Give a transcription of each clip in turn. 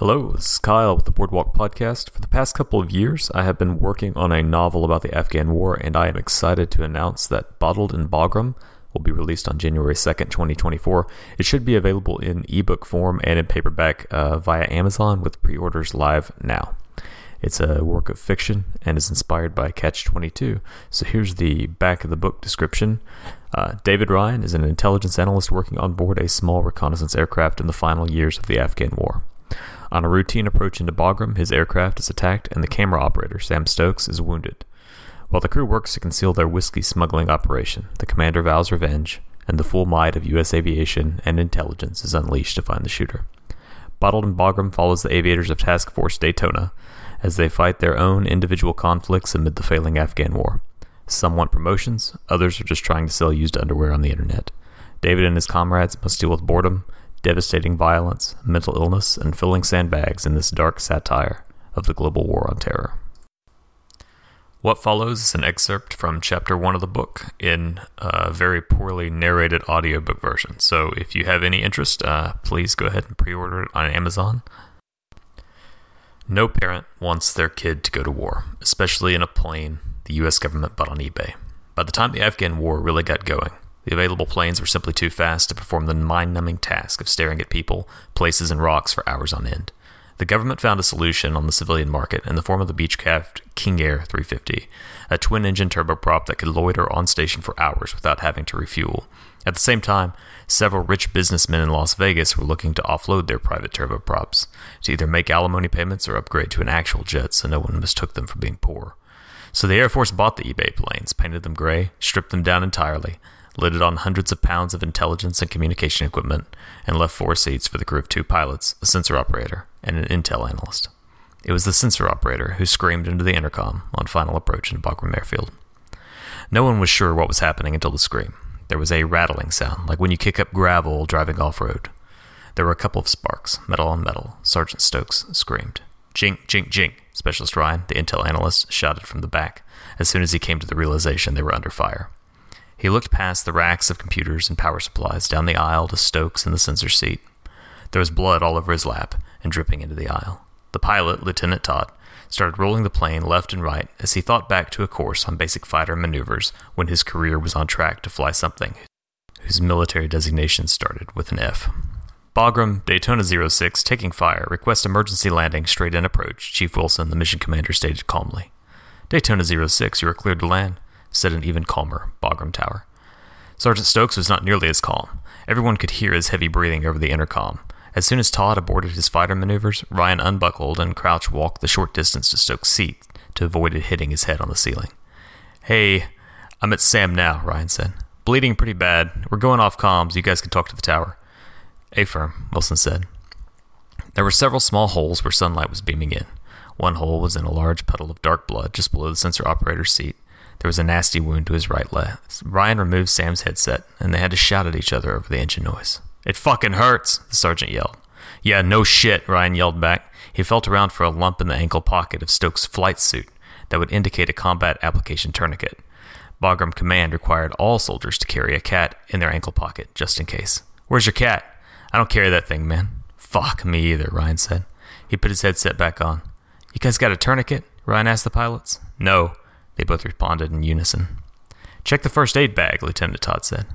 Hello, this is Kyle with the Boardwalk Podcast. For the past couple of years, I have been working on a novel about the Afghan War, and I am excited to announce that Bottled in Bagram will be released on January 2nd, 2024. It should be available in ebook form and in paperback uh, via Amazon with pre orders live now. It's a work of fiction and is inspired by Catch 22. So here's the back of the book description. Uh, David Ryan is an intelligence analyst working on board a small reconnaissance aircraft in the final years of the Afghan War. On a routine approach into Bagram, his aircraft is attacked and the camera operator, Sam Stokes, is wounded. While the crew works to conceal their whiskey smuggling operation, the commander vows revenge, and the full might of U.S. aviation and intelligence is unleashed to find the shooter. Bottled in Bagram follows the aviators of Task Force Daytona as they fight their own individual conflicts amid the failing Afghan war. Some want promotions, others are just trying to sell used underwear on the internet. David and his comrades must deal with boredom, devastating violence, mental illness, and filling sandbags in this dark satire of the global war on terror. What follows is an excerpt from chapter one of the book in a very poorly narrated audiobook version. So if you have any interest, uh, please go ahead and pre order it on Amazon. No parent wants their kid to go to war, especially in a plane the US government bought on eBay. By the time the Afghan war really got going, the available planes were simply too fast to perform the mind numbing task of staring at people, places, and rocks for hours on end. The government found a solution on the civilian market in the form of the Beechcraft King Air 350, a twin engine turboprop that could loiter on station for hours without having to refuel. At the same time, several rich businessmen in Las Vegas were looking to offload their private turboprops, to either make alimony payments or upgrade to an actual jet so no one mistook them for being poor. So the Air Force bought the eBay planes, painted them gray, stripped them down entirely, loaded on hundreds of pounds of intelligence and communication equipment, and left four seats for the crew of two pilots, a sensor operator, and an intel analyst. It was the sensor operator who screamed into the intercom on final approach into Bagram Airfield. No one was sure what was happening until the scream. There was a rattling sound, like when you kick up gravel driving off road. There were a couple of sparks, metal on metal. Sergeant Stokes screamed. Jink, jink, jink, Specialist Ryan, the intel analyst, shouted from the back as soon as he came to the realization they were under fire. He looked past the racks of computers and power supplies down the aisle to Stokes in the sensor seat. There was blood all over his lap and dripping into the aisle. The pilot, Lieutenant Todd, started rolling the plane left and right as he thought back to a course on basic fighter maneuvers when his career was on track to fly something whose military designation started with an F. Bagram, Daytona 06, taking fire, request emergency landing, straight in approach, Chief Wilson, the mission commander, stated calmly. Daytona 06, you are cleared to land said an even calmer Bagram Tower. Sergeant Stokes was not nearly as calm. Everyone could hear his heavy breathing over the intercom. As soon as Todd aborted his fighter maneuvers, Ryan unbuckled and crouch walked the short distance to Stokes' seat to avoid it hitting his head on the ceiling. Hey, I'm at Sam now, Ryan said. Bleeding pretty bad. We're going off comms. You guys can talk to the tower. Affirm, Wilson said. There were several small holes where sunlight was beaming in. One hole was in a large puddle of dark blood just below the sensor operator's seat. There was a nasty wound to his right leg. Ryan removed Sam's headset, and they had to shout at each other over the engine noise. It fucking hurts, the sergeant yelled. Yeah, no shit, Ryan yelled back. He felt around for a lump in the ankle pocket of Stokes' flight suit that would indicate a combat application tourniquet. Bagram Command required all soldiers to carry a cat in their ankle pocket, just in case. Where's your cat? I don't carry that thing, man. Fuck me either, Ryan said. He put his headset back on. You guys got a tourniquet? Ryan asked the pilots. No. They both responded in unison. Check the first aid bag, Lieutenant Todd said.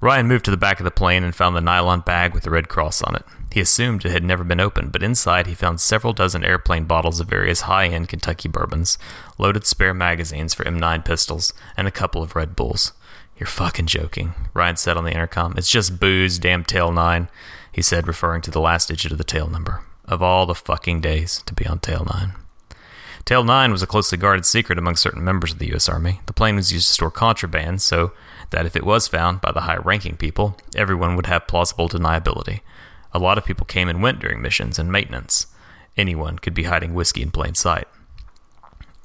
Ryan moved to the back of the plane and found the nylon bag with the red cross on it. He assumed it had never been opened, but inside he found several dozen airplane bottles of various high end Kentucky bourbons, loaded spare magazines for M9 pistols, and a couple of Red Bulls. You're fucking joking, Ryan said on the intercom. It's just booze, damn tail nine, he said, referring to the last digit of the tail number. Of all the fucking days to be on tail nine. Tail 9 was a closely guarded secret among certain members of the U.S. Army. The plane was used to store contraband so that if it was found by the high ranking people, everyone would have plausible deniability. A lot of people came and went during missions and maintenance. Anyone could be hiding whiskey in plain sight.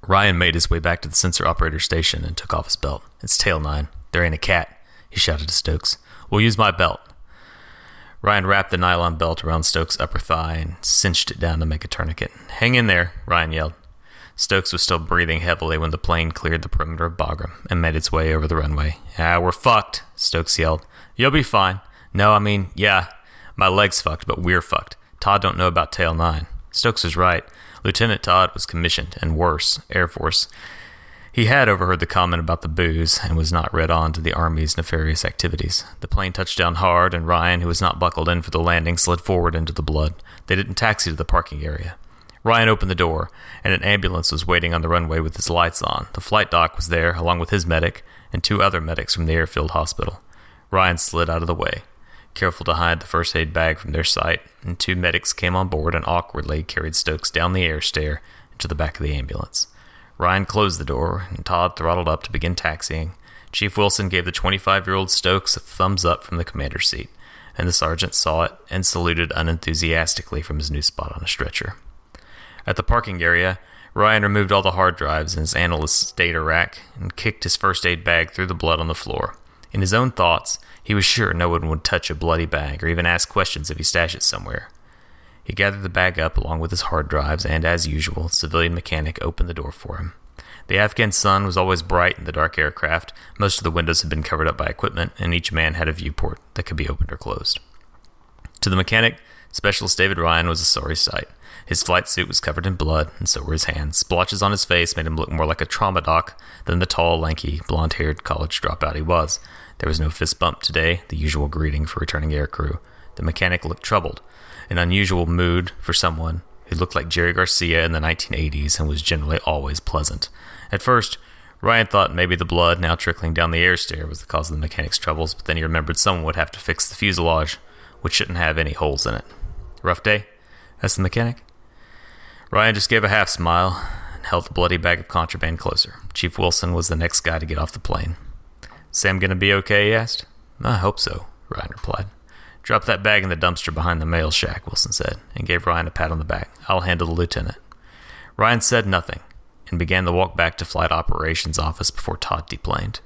Ryan made his way back to the sensor operator station and took off his belt. It's Tail 9. There ain't a cat, he shouted to Stokes. We'll use my belt. Ryan wrapped the nylon belt around Stokes' upper thigh and cinched it down to make a tourniquet. Hang in there, Ryan yelled. Stokes was still breathing heavily when the plane cleared the perimeter of Bagram and made its way over the runway. Ah, we're fucked, Stokes yelled. You'll be fine. No, I mean, yeah, my leg's fucked, but we're fucked. Todd don't know about Tail 9. Stokes was right. Lieutenant Todd was commissioned, and worse, Air Force. He had overheard the comment about the booze and was not read on to the Army's nefarious activities. The plane touched down hard, and Ryan, who was not buckled in for the landing, slid forward into the blood. They didn't taxi to the parking area. Ryan opened the door, and an ambulance was waiting on the runway with its lights on. The flight doc was there, along with his medic and two other medics from the airfield hospital. Ryan slid out of the way, careful to hide the first aid bag from their sight, and two medics came on board and awkwardly carried Stokes down the air stair into the back of the ambulance. Ryan closed the door, and Todd throttled up to begin taxiing. Chief Wilson gave the 25 year old Stokes a thumbs up from the commander's seat, and the sergeant saw it and saluted unenthusiastically from his new spot on a stretcher. At the parking area, Ryan removed all the hard drives in his analyst's data rack and kicked his first aid bag through the blood on the floor. In his own thoughts, he was sure no one would touch a bloody bag or even ask questions if he stashed it somewhere. He gathered the bag up along with his hard drives, and as usual, the civilian mechanic opened the door for him. The Afghan sun was always bright in the dark aircraft. Most of the windows had been covered up by equipment, and each man had a viewport that could be opened or closed. To the mechanic, Specialist David Ryan was a sorry sight. His flight suit was covered in blood, and so were his hands. Splotches on his face made him look more like a trauma doc than the tall, lanky, blond haired college dropout he was. There was no fist bump today, the usual greeting for returning aircrew. The mechanic looked troubled an unusual mood for someone who looked like Jerry Garcia in the 1980s and was generally always pleasant. At first, Ryan thought maybe the blood now trickling down the air stair was the cause of the mechanic's troubles, but then he remembered someone would have to fix the fuselage, which shouldn't have any holes in it. Rough day? asked the mechanic. Ryan just gave a half smile and held the bloody bag of contraband closer. Chief Wilson was the next guy to get off the plane. Sam gonna be okay? he asked. I hope so, Ryan replied. Drop that bag in the dumpster behind the mail shack, Wilson said, and gave Ryan a pat on the back. I'll handle the lieutenant. Ryan said nothing and began the walk back to flight operations office before Todd deplaned.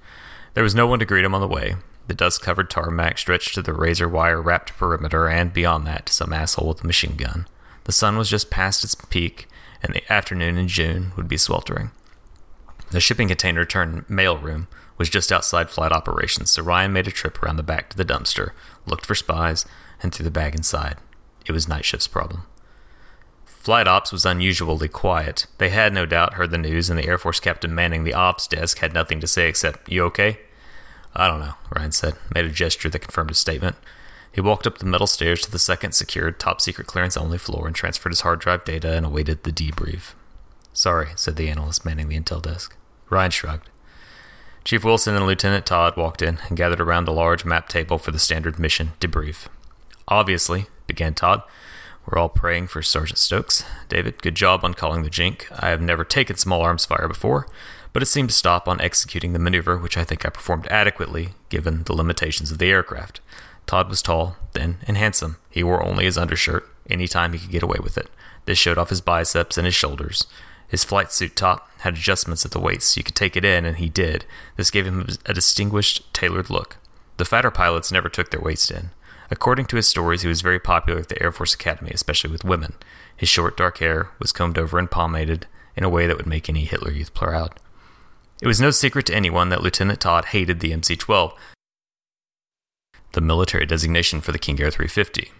There was no one to greet him on the way. The dust covered tarmac stretched to the razor wire wrapped perimeter, and beyond that, to some asshole with a machine gun. The sun was just past its peak, and the afternoon in June would be sweltering. The shipping container turned mail room was just outside flight operations, so Ryan made a trip around the back to the dumpster, looked for spies, and threw the bag inside. It was night shift's problem. Flight ops was unusually quiet. They had no doubt heard the news, and the Air Force captain manning the ops desk had nothing to say except, You okay? I don't know, Ryan said, made a gesture that confirmed his statement. He walked up the metal stairs to the second secured, top secret clearance only floor and transferred his hard drive data and awaited the debrief. Sorry, said the analyst manning the intel desk. Ryan shrugged. Chief Wilson and Lieutenant Todd walked in and gathered around the large map table for the standard mission debrief. Obviously, began Todd, we're all praying for Sergeant Stokes. David, good job on calling the jink. I have never taken small arms fire before, but it seemed to stop on executing the maneuver, which I think I performed adequately given the limitations of the aircraft. Todd was tall, thin, and handsome. He wore only his undershirt any time he could get away with it. This showed off his biceps and his shoulders. His flight suit top had adjustments at the waist so you could take it in, and he did. This gave him a distinguished, tailored look. The fatter pilots never took their waist in. According to his stories, he was very popular at the Air Force Academy, especially with women. His short, dark hair was combed over and pomaded in a way that would make any Hitler Youth proud. It was no secret to anyone that Lieutenant Todd hated the MC 12, the military designation for the King Air 350.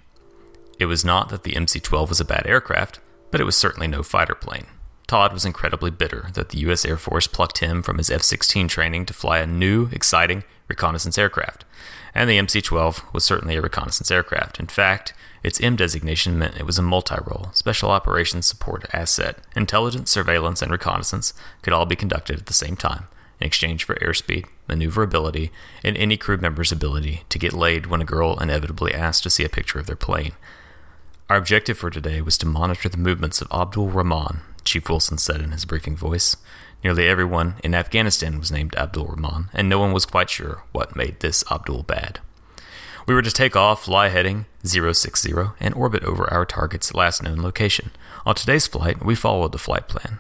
It was not that the MC 12 was a bad aircraft, but it was certainly no fighter plane. Todd was incredibly bitter that the U.S. Air Force plucked him from his F 16 training to fly a new, exciting reconnaissance aircraft. And the MC 12 was certainly a reconnaissance aircraft. In fact, its M designation meant it was a multi role, special operations support asset. Intelligence, surveillance, and reconnaissance could all be conducted at the same time in exchange for airspeed, maneuverability, and any crew member's ability to get laid when a girl inevitably asked to see a picture of their plane. Our objective for today was to monitor the movements of Abdul Rahman, Chief Wilson said in his briefing voice. Nearly everyone in Afghanistan was named Abdul Rahman, and no one was quite sure what made this Abdul bad. We were to take off, fly heading 060, and orbit over our target's last known location. On today's flight, we followed the flight plan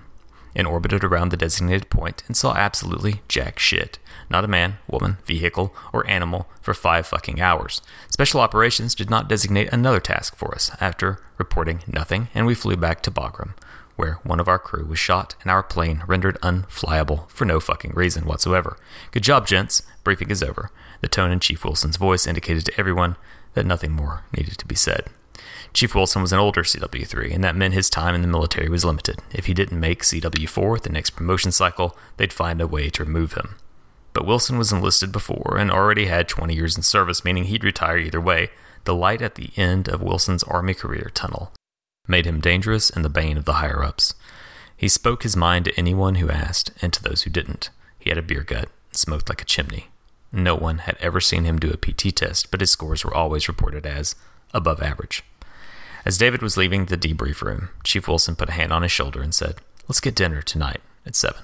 and orbited around the designated point and saw absolutely jack shit. Not a man, woman, vehicle, or animal for five fucking hours. Special Operations did not designate another task for us after reporting nothing, and we flew back to Bagram where one of our crew was shot and our plane rendered unflyable for no fucking reason whatsoever. Good job, gents. Briefing is over. The tone in Chief Wilson's voice indicated to everyone that nothing more needed to be said. Chief Wilson was an older CW3, and that meant his time in the military was limited. If he didn't make CW4 the next promotion cycle, they'd find a way to remove him. But Wilson was enlisted before and already had 20 years in service, meaning he'd retire either way. The light at the end of Wilson's Army career tunnel made him dangerous and the bane of the higher ups. He spoke his mind to anyone who asked, and to those who didn't. He had a beer gut, and smoked like a chimney. No one had ever seen him do a PT test, but his scores were always reported as above average. As David was leaving the debrief room, Chief Wilson put a hand on his shoulder and said, Let's get dinner tonight at 7.